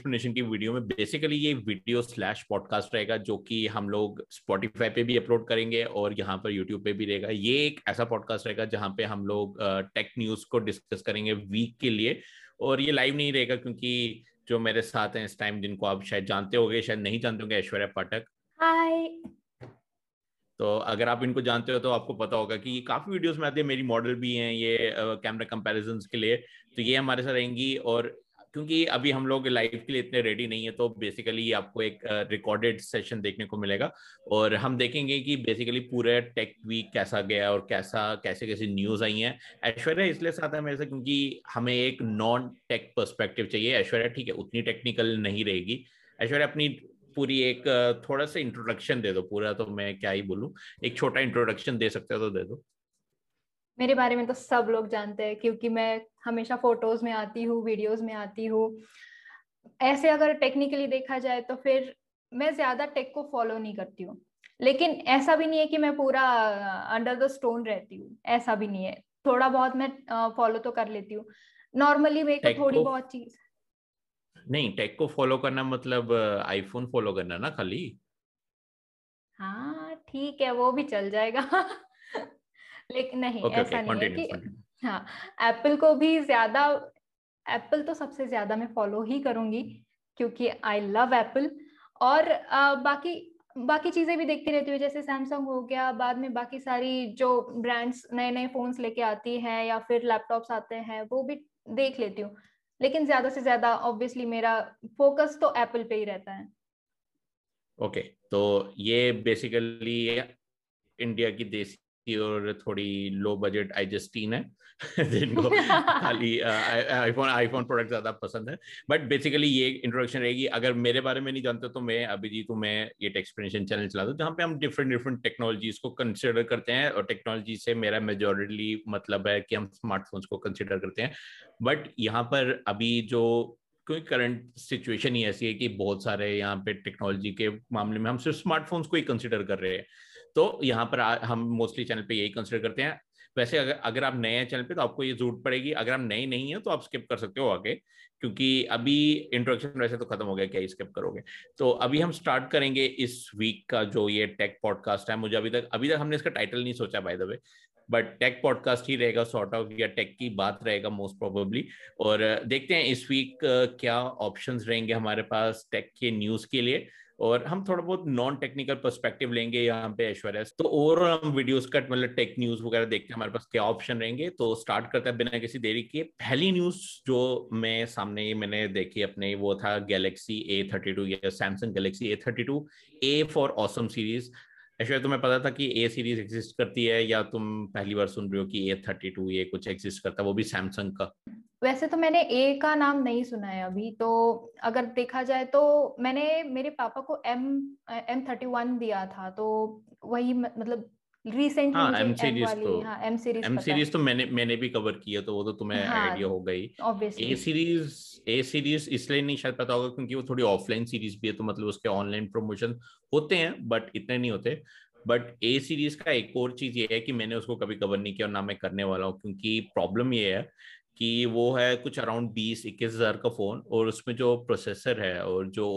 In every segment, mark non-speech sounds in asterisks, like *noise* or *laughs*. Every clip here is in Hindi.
एक्सप्लेनेशन की वीडियो में बेसिकली ये वीडियो स्लैश पॉडकास्ट रहेगा जो कि हम लोग स्पॉटिफाई पे भी अपलोड करेंगे और यहाँ पर यूट्यूब पे भी रहेगा। ये एक ऐसा पॉडकास्ट रहेगा जहाँ पे हम लोग टेक न्यूज़ को डिस्कस करेंगे वीक के लिए और ये लाइव नहीं रहेगा क्योंकि जो मेरे साथ हैं इस टाइम जिनको आप शायद जानते होंगे शायद नहीं जानते होंगे ऐश्वर्या पाठक। हाय तो अगर आप इनको जानते हो तो आपको पता होगा कि ये काफ़ी वीडियोस में आती है मेरी मॉडल भी हैं ये कैमरा कंपैरिजंस के लिए। तो ये हमारे साथ रहेंगी और क्योंकि अभी हम लोग लाइव के लिए इतने रेडी नहीं है तो बेसिकली आपको एक रिकॉर्डेड सेशन देखने को मिलेगा। और हम देखेंगे कि बेसिकली पूरे टेक वीक कैसा गया और कैसा, कैसे कैसे न्यूज़ आई है। ऐश्वर्या इसलिए साथ है मेरे से क्योंकि हमें एक नॉन टेक पर्सपेक्टिव चाहिए। ऐश्वर्या, ठीक है, उतनी टेक्निकल नहीं रहेगी। ऐश्वर्या, अपनी पूरी एक थोड़ा सा इंट्रोडक्शन दे दो। पूरा तो मैं क्या ही बोलूँ, एक छोटा इंट्रोडक्शन दे सकते हो तो दे दो। मेरे बारे में तो सब लोग जानते हैं क्योंकि मैं हमेशा फ़ोटोज़ में आती हूँ वीडियोस में आती हूँ। ऐसे अगर टेक्निकली देखा जाए तो फिर मैं ज़्यादा टेक को फॉलो नहीं करती हूँ। लेकिन ऐसा भी नहीं है कि मैं पूरा अंडर द स्टोन रहती हूँ। ऐसा भी नहीं है। थोड़ा बहुत मैं फॉलो तो कर लेती हूँ। नॉर्मली मेरे को थोड़ी बहुत चीज़ नहीं टेक को फॉलो करना मतलब आईफोन फॉलो करना ना खाली? हाँ ठीक है वो भी चल जाएगा। *laughs* लेकिन नहीं okay, ऐसा okay, नहीं है कि हाँ एप्पल को भी ज़्यादा एप्पल तो सबसे ज़्यादा मैं फॉलो ही करूँगी क्योंकि आई लव एप्पल और आ, बाकी बाकी चीज़ें भी देखती रहती हूँ जैसे सैमसंग हो गया बाद में बाकी सारी जो ब्रांड्स नए नए फोन्स लेके आती हैं या फिर लैपटॉप्स आते हैं वो भी देख लेती हूँ। लेकिन ज़्यादा से ज़्यादा ऑब्वियसली मेरा फोकस तो एप्पल पे ही रहता है। ओके okay, तो ये बेसिकली इंडिया की देसी और थोड़ी लो बजट आइजेस्टीन है। *laughs* जिनको *laughs* खाली आईफोन आईफोन प्रोडक्ट ज़्यादा पसंद है। बट बेसिकली ये इंट्रोडक्शन रहेगी। अगर मेरे बारे में नहीं जानते तो मैं अभिजीत हूँ मैं ये एक्सप्लेनेशन चैनल चलाता हूँ जहाँ पे हम डिफरेंट डिफरेंट टेक्नोलॉजीज़ को कंसिडर करते हैं और टेक्नोलॉजी से मेरा मेजोरिटली मतलब है कि हम स्मार्टफोन्स को कंसिडर करते हैं। बट यहाँ पर अभी जो क्योंकि करंट सिचुएशन ही ऐसी है कि बहुत सारे यहाँ पे टेक्नोलॉजी के मामले में हम सिर्फ़ स्मार्टफोन्स को ही कंसिडर कर रहे हैं। तो यहाँ पर आ, हम मोस्टली चैनल पे यही कंसिडर करते हैं। वैसे अगर अगर आप नए हैं चैनल पे तो आपको ये ज़रूरत पड़ेगी। अगर आप नए नहीं है तो आप स्किप कर सकते हो आगे क्योंकि अभी इंट्रोडक्शन वैसे तो खत्म हो गया क्या स्किप करोगे। तो अभी हम स्टार्ट करेंगे इस वीक का जो ये टेक पॉडकास्ट है। मुझे अभी तक अभी तक हमने इसका टाइटल नहीं सोचा by the way but tech podcast ही रहेगा सॉर्ट ऑफ़ या टेक की बात रहेगा मोस्ट प्रोबेबली और देखते हैं इस वीक क्या ऑप्शंस रहेंगे हमारे पास टेक के न्यूज़ के लिए। और हम थोड़ा बहुत नॉन टेक्निकल पर्सपेक्टिव लेंगे यहाँ पे, ऐश्वर्या। तो ओवरऑल हम वीडियोस का मतलब टेक न्यूज़ वगैरह देखते हैं, हमारे पास क्या ऑप्शन रहेंगे? तो स्टार्ट करते हैं बिना किसी देरी के। पहली न्यूज़ जो मैं सामने मैंने देखी अपने, वो था गैलेक्सी ए थर्टी टू या Samsung Galaxy A thirty two A for awesome series Aishwarya, तुम्हें पता था कि ए सीरीज़ एग्जिस्ट करती है या तुम पहली बार सुन रहे हो कि ए थर्टी टू ये कुछ एग्जिस्ट करता है? वो भी सैमसंग का। वैसे तो मैंने ए का नाम नहीं सुना है अभी तो अगर देखा जाए तो मैंने मेरे पापा को एम एम थर्टी वन दिया था तो वही मतलब रिसेंटली हाँ, एम सीरीज़ तो हाँ, एम सीरीज़ एम सीरीज़ तो मैंने मैंने भी कवर किया तो वो तो तुम्हें हाँ, हो गई। ए सीरीज़ ए सीरीज़ इसलिए नहीं शायद पता होगा क्योंकि वो थोड़ी ऑफलाइन सीरीज़ भी है तो मतलब उसके ऑनलाइन प्रमोशन होते हैं बट इतने नहीं होते। बट ए सीरीज़ का एक और चीज़ ये है कि मैंने उसको कभी कवर नहीं किया और ना मैं करने वाला हूँ क्योंकि प्रॉब्लम ये है कि वो है कुछ अराउंड बीस, इक्कीस हज़ार का फ़ोन और उसमें जो प्रोसेसर है और जो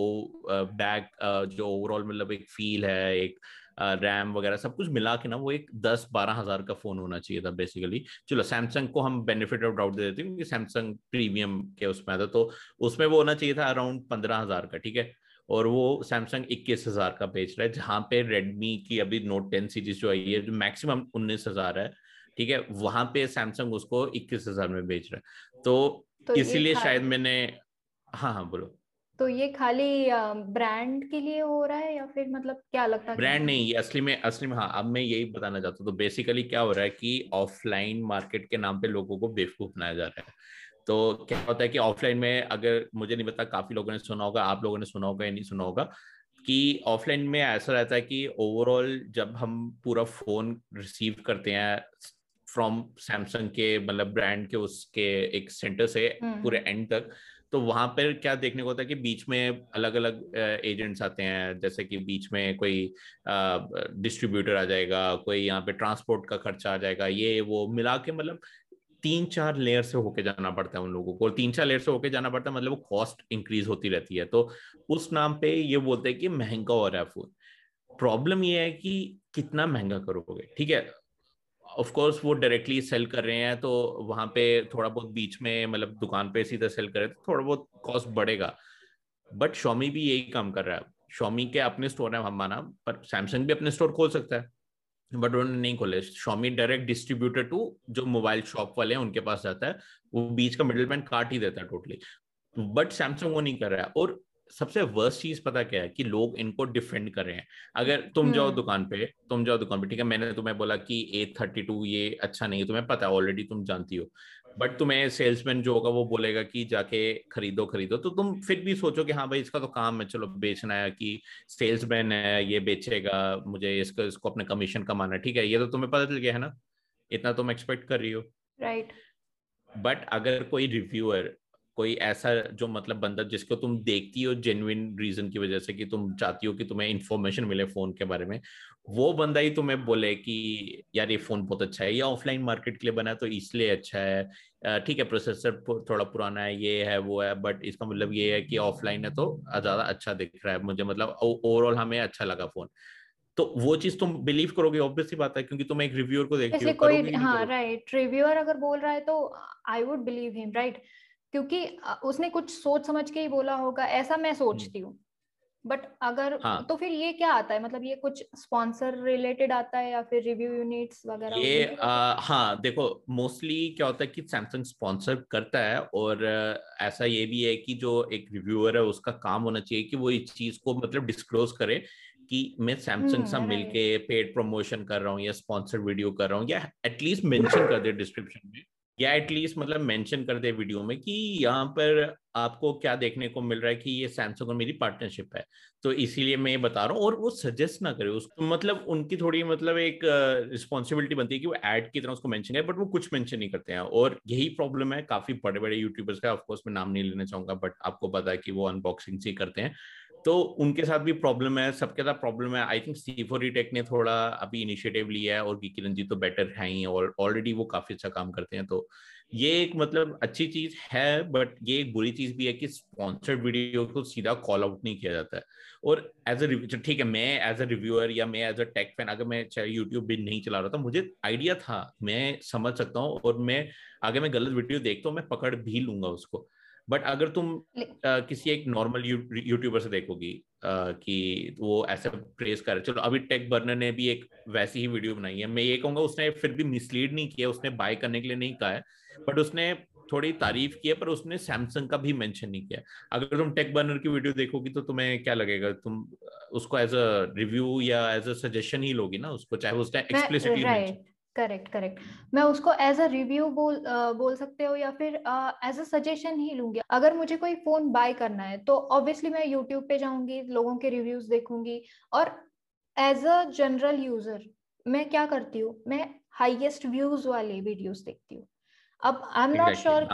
बैक जो ओवरऑल मतलब एक फील है, एक रैम वगैरह सब कुछ मिला के ना वो एक दस बारह हज़ार का फ़ोन होना चाहिए था बेसिकली चलो सैमसंग को हम बेनिफिट ऑफ़ डाउट दे देते हैं क्योंकि सैमसंग प्रीमियम के उसमें था तो उसमें वो होना चाहिए था अराउंड पंद्रह हज़ार का, ठीक है? और वो सैमसंग इक्कीस हज़ार का बेच रहा है, जहाँ पे रेडमी की अभी नोट टेन सीरीज़ जो आई है, जो मैक्सिमम उन्नीस हज़ार है ठीक है वहाँ पे सैमसंग उसको इक्कीस हज़ार में बेच रहा है। तो, तो इसीलिए शायद मैंने हाँ हाँ बोलो। तो ये खाली ब्रांड के लिए हो रहा है या फिर मतलब क्या लगता है? ब्रांड नहीं ये असली में असली में हाँ अब मैं यही बताना चाहता हूँ। तो बेसिकली क्या हो रहा है कि ऑफलाइन मार्केट के नाम पे लोगों को बेवकूफ़ बनाया जा रहा है। तो क्या होता है कि ऑफलाइन में अगर मुझे नहीं पता काफ़ी लोगों ने सुना होगा आप लोगों ने सुना होगा या नहीं सुना होगा कि ऑफलाइन में ऐसा रहता है कि ओवरऑल जब हम पूरा फ़ोन रिसीव करते हैं फ्रॉम सैमसंग के मतलब ब्रांड के उसके एक सेंटर से हम्म। पूरे एंड तक। तो वहाँ पर क्या देखने को होता है कि बीच में अलग अलग एजेंट्स आते हैं। जैसे कि बीच में कोई डिस्ट्रीब्यूटर आ जाएगा कोई यहाँ पे ट्रांसपोर्ट का खर्चा आ जाएगा। ये वो मिला के मतलब तीन चार लेयर से होके जाना पड़ता है उन लोगों को। और तीन चार लेयर से होके जाना पड़ता है मतलब वो कॉस्ट इंक्रीज होती रहती है। तो उस नाम पे ये बोलते हैं कि महँगा हो रहा है फ़ोन प्रॉब्लम ये है कि कितना महँगा करोगे ठीक है? ऑफ़ कोर्स वो डायरेक्टली सेल कर रहे हैं तो वहाँ पे थोड़ा बहुत बीच में मतलब दुकान पे सीधा सेल करे तो थोड़ा बहुत कॉस्ट बढ़ेगा। बट शॉमी भी यही काम कर रहा है। शॉमी के अपने स्टोर है, हम माना, पर सैमसंग भी अपने स्टोर खोल सकता है। बट उन्होंने नहीं खोले। शॉमी डायरेक्ट डिस्ट्रीब्यूटर टू जो मोबाइल शॉप वाले हैं, उनके पास जाता है। वो बीच का मिडिल मैन काट ही देता है टोटली बट सैमसंग वो नहीं कर रहा है। और सबसे वर्स्ट चीज़ पता क्या है कि लोग इनको डिफेंड कर रहे हैं। अगर तुम जाओ हम्म। दुकान पे तुम जाओ दुकान पे ठीक है मैंने तुम्हें बोला कि ए थर्टी टू ये अच्छा नहीं है तुम्हें पता है ऑलरेडी तुम जानती हो। बट तुम्हें सेल्समैन जो होगा वो बोलेगा कि जाके खरीदो खरीदो। तो तुम फिर भी सोचो कि हाँ भाई इसका तो काम है चलो बेचना है कि सेल्समैन है ये बेचेगा मुझे इसको इसको अपने कमीशन कमाना है ठीक है ये तो तुम्हें पता चल गया है ना? इतना तुम एक्सपेक्ट कर रही हो। Right right. बट अगर कोई रिव्यूअर कोई ऐसा जो मतलब बंदा जिसको तुम देखती हो जेन्युइन रीजन की वजह से कि तुम चाहती हो कि तुम्हें इन्फॉर्मेशन मिले फ़ोन के बारे में वो बंदा ही तुम्हें बोले कि यार ये फ़ोन बहुत अच्छा है या ऑफलाइन मार्केट के लिए बना है तो इसलिए अच्छा है। ठीक है प्रोसेसर थोड़ा पुराना है ये है वो है बट इसका मतलब ये है कि ऑफलाइन है तो ज़्यादा अच्छा दिख रहा है मुझे मतलब ओवरऑल हमें अच्छा लगा फ़ोन तो वो चीज़ तुम बिलीव करोगे ऑब्वियसली बात है क्योंकि तुम एक रिव्यूअर को देखती हो कोई हाँ राइट रिव्यूअर अगर बोल रहा है तो I would believe him right क्योंकि उसने कुछ सोच समझ के ही बोला होगा ऐसा मैं सोचती हूँ। बट अगर हाँ. तो फिर ये क्या आता है? मतलब ये कुछ स्पॉन्सर रिलेटेड आता है या फिर रिव्यू यूनिट्स वगैरह ये आ, हाँ देखो मोस्टली क्या होता है कि सैमसंग स्पॉन्सर करता है और ऐसा ये भी है कि जो एक रिव्यूअर है उसका काम होना चाहिए कि वो इस चीज़ को मतलब डिस्क्लोज करे कि मैं सैमसंग से मिलके पेड प्रमोशन कर रहा हूँ या स्पॉन्सर वीडियो कर रहा हूँ या एटलीस्ट मेंशन कर दे डिस्क्रिप्शन में या एटलीस्ट मतलब मेंशन कर दे वीडियो में कि यहाँ पर आपको क्या देखने को मिल रहा है कि ये सैमसंग और मेरी पार्टनरशिप है। तो इसीलिए मैं ये बता रहा हूँ और वो सजेस्ट ना करे। उसको मतलब उनकी थोड़ी मतलब एक रिस्पॉन्सिबिलिटी बनती है कि वो एड की तरह उसको मेंशन करे बट वो कुछ मेंशन नहीं करते हैं। और यही प्रॉब्लम है, काफ़ी बड़े बड़े यूट्यूबर्स का ऑफकोर्स मैं नाम नहीं लेना चाहूँगा बट आपको पता है कि वो अनबॉक्सिंग ही करते हैं। तो उनके साथ भी प्रॉब्लम है, सबके साथ प्रॉब्लम है। I think C four Tech ने थोड़ा अभी इनिशिएटिव लिया है और किरण जी तो बेटर है ही और ऑलरेडी वो काफ़ी अच्छा काम करते हैं। तो ये एक मतलब अच्छी चीज़ है बट ये एक बुरी चीज़ भी है कि स्पॉन्सर्ड वीडियो को सीधा कॉल आउट नहीं किया जाता है। और एज अ ठीक है, मैं एज अ रिव्यूअर या मैं एज अ टेक फ़ैन अगर मैं चाहे यूट्यूब भी नहीं चला रहा था, मुझे आइडिया था, मैं समझ सकता हूँ और मैं अगर मैं गलत वीडियो देखता हूँ, मैं पकड़ भी लूँगा उसको। बट अगर तुम आ, किसी एक नॉर्मल यूट्यूबर से देखोगी कि वो ऐसे प्रेस कर चलो अभी टेक बर्नर ने भी एक वैसी ही वीडियो बनाई है। मैं ये कहूँगा उसने फिर भी मिसलीड नहीं किया उसने बाय करने के लिए नहीं कहा है। बट उसने थोड़ी तारीफ़ की है पर उसने सैमसंग का भी मेंशन नहीं किया। अगर तुम टेक बर्नर की वीडियो देखोगी तो तुम्हें क्या लगेगा? तुम उसको एज अ रिव्यू या एज अ सजेशन ही लोगी ना उसको चाहे उसने एक्सप्लिसिटली मेंशन करेक्ट करेक्ट मैं उसको एज अ रिव्यू बोल uh, बोल सकते हो या फिर एज अ सजेशन ही लूँगी। अगर मुझे कोई फ़ोन बाय करना है तो ऑब्वियसली मैं यूट्यूब पे जाऊँगी लोगों के रिव्यूज़ देखूँगी और एज अ जनरल यूज़र मैं क्या करती हूँ? मैं हाईएस्ट व्यूज़ वाले वीडियोस देखती हूँ। अब आई एम नॉट श्योर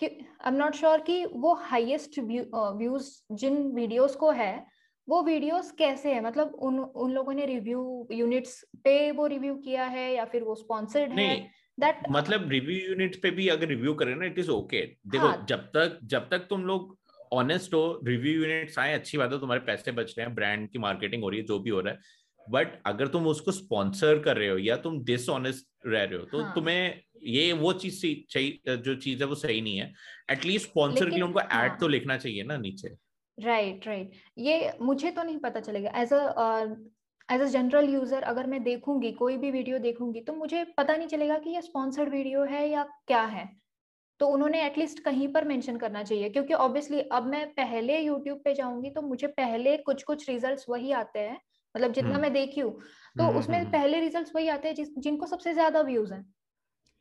कि आई एम नॉट श्योर कि वो हाईएस्ट व्यूज़ जिन वीडियोस को है वो वीडियोस कैसे है मतलब उन उन लोगों ने रिव्यू यूनिट्स पे वो रिव्यू किया है या फिर वो स्पॉन्सर्ड है दैट मतलब रिव्यू यूनिट्स पे भी अगर रिव्यू करें ना इट इज़ ओके देखो हाँ. जब तक जब तक तुम लोग ऑनेस्ट हो रिव्यू यूनिट्स आए अच्छी बात है तुम्हारे पैसे बच रहे हैं ब्रांड की मार्केटिंग हो रही है जो भी हो रहा है बट अगर तुम उसको स्पॉन्सर कर रहे हो या तुम डिसऑनेस्ट रह रहे हो तो हाँ. तुम्हें ये वो चीज़ जो चीज़ है वो सही नहीं है एटलीस्ट स्पॉन्सर के लिए उनको एड हाँ. तो लिखना चाहिए ना नीचे राइट राइट ये मुझे तो नहीं पता चलेगा। As a as a general user अगर मैं देखूँगी कोई भी वीडियो देखूँगी तो मुझे पता नहीं चलेगा कि ये स्पॉन्सर्ड वीडियो है या क्या है। तो उन्होंने एटलीस्ट कहीं पर मेंशन करना चाहिए क्योंकि ऑब्वियसली अब मैं पहले यूट्यूब पे जाऊँगी तो मुझे पहले कुछ कुछ रिजल्ट्स वही आते हैं मतलब जितना हम्म। मैं देखी हूँ। तो हम्म, उसमें हम्म, पहले रिजल्ट्स वही आते हैं जिनको सबसे ज़्यादा व्यूज़ हैं।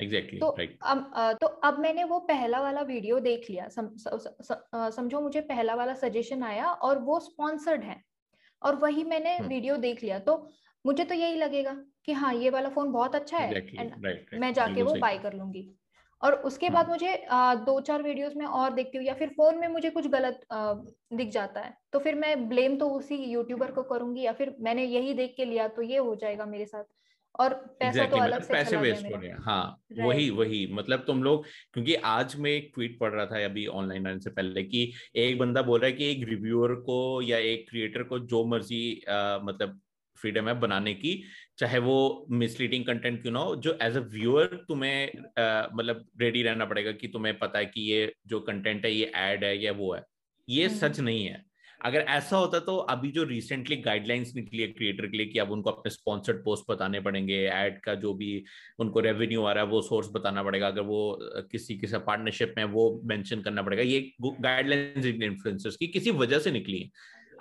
Exactly, तो right. अब तो अब मैंने वो पहला वाला वीडियो देख लिया सम, समझो मुझे पहला वाला सजेशन आया और वो स्पॉन्सर्ड है और वही मैंने hmm. वीडियो देख लिया तो मुझे तो यही लगेगा कि हाँ ये वाला फ़ोन बहुत अच्छा है exactly, right, right. मैं जाके वो बाय कर लूँगी और उसके बाद। मुझे आ, दो चार वीडियोस में और देखती हूँ या फिर फ़ोन में मुझे कुछ गलत आ, दिख जाता है तो फिर मैं ब्लेम तो उसी यूट्यूबर को करूँगी या फिर मैंने यही देख के लिया तो ये हो जाएगा मेरे साथ और पैसा exactly, तो अलग मतलब से पैसे वेस्ट हो रहे हैं। हाँ वही वही मतलब तुम लोग क्योंकि आज मैं एक ट्वीट पढ़ रहा था अभी ऑनलाइन आने से पहले कि एक बंदा बोल रहा है कि एक रिव्यूअर को या एक क्रिएटर को जो मर्ज़ी मतलब फ्रीडम है बनाने की चाहे वो मिसलीडिंग कंटेंट क्यों ना हो जो एज अ व्यूअर तुम्हें मतलब रेडी रहना पड़ेगा कि तुम्हें पता है कि ये जो कंटेंट है ये एड है या वो है। ये हम्म। सच नहीं है। अगर ऐसा होता तो अभी जो रिसेंटली गाइडलाइंस निकली है क्रिएटर के लिए कि अब उनको अपने स्पॉन्सर्ड पोस्ट बताने पड़ेंगे एड का जो भी उनको रेवेन्यू आ रहा है, वो सोर्स बताना पड़ेगा, अगर वो किसी के साथ पार्टनरशिप में वो मेंशन करना पड़ेगा। ये गाइडलाइंस इन्फ्लुएंसर्स की किसी वजह से निकली है।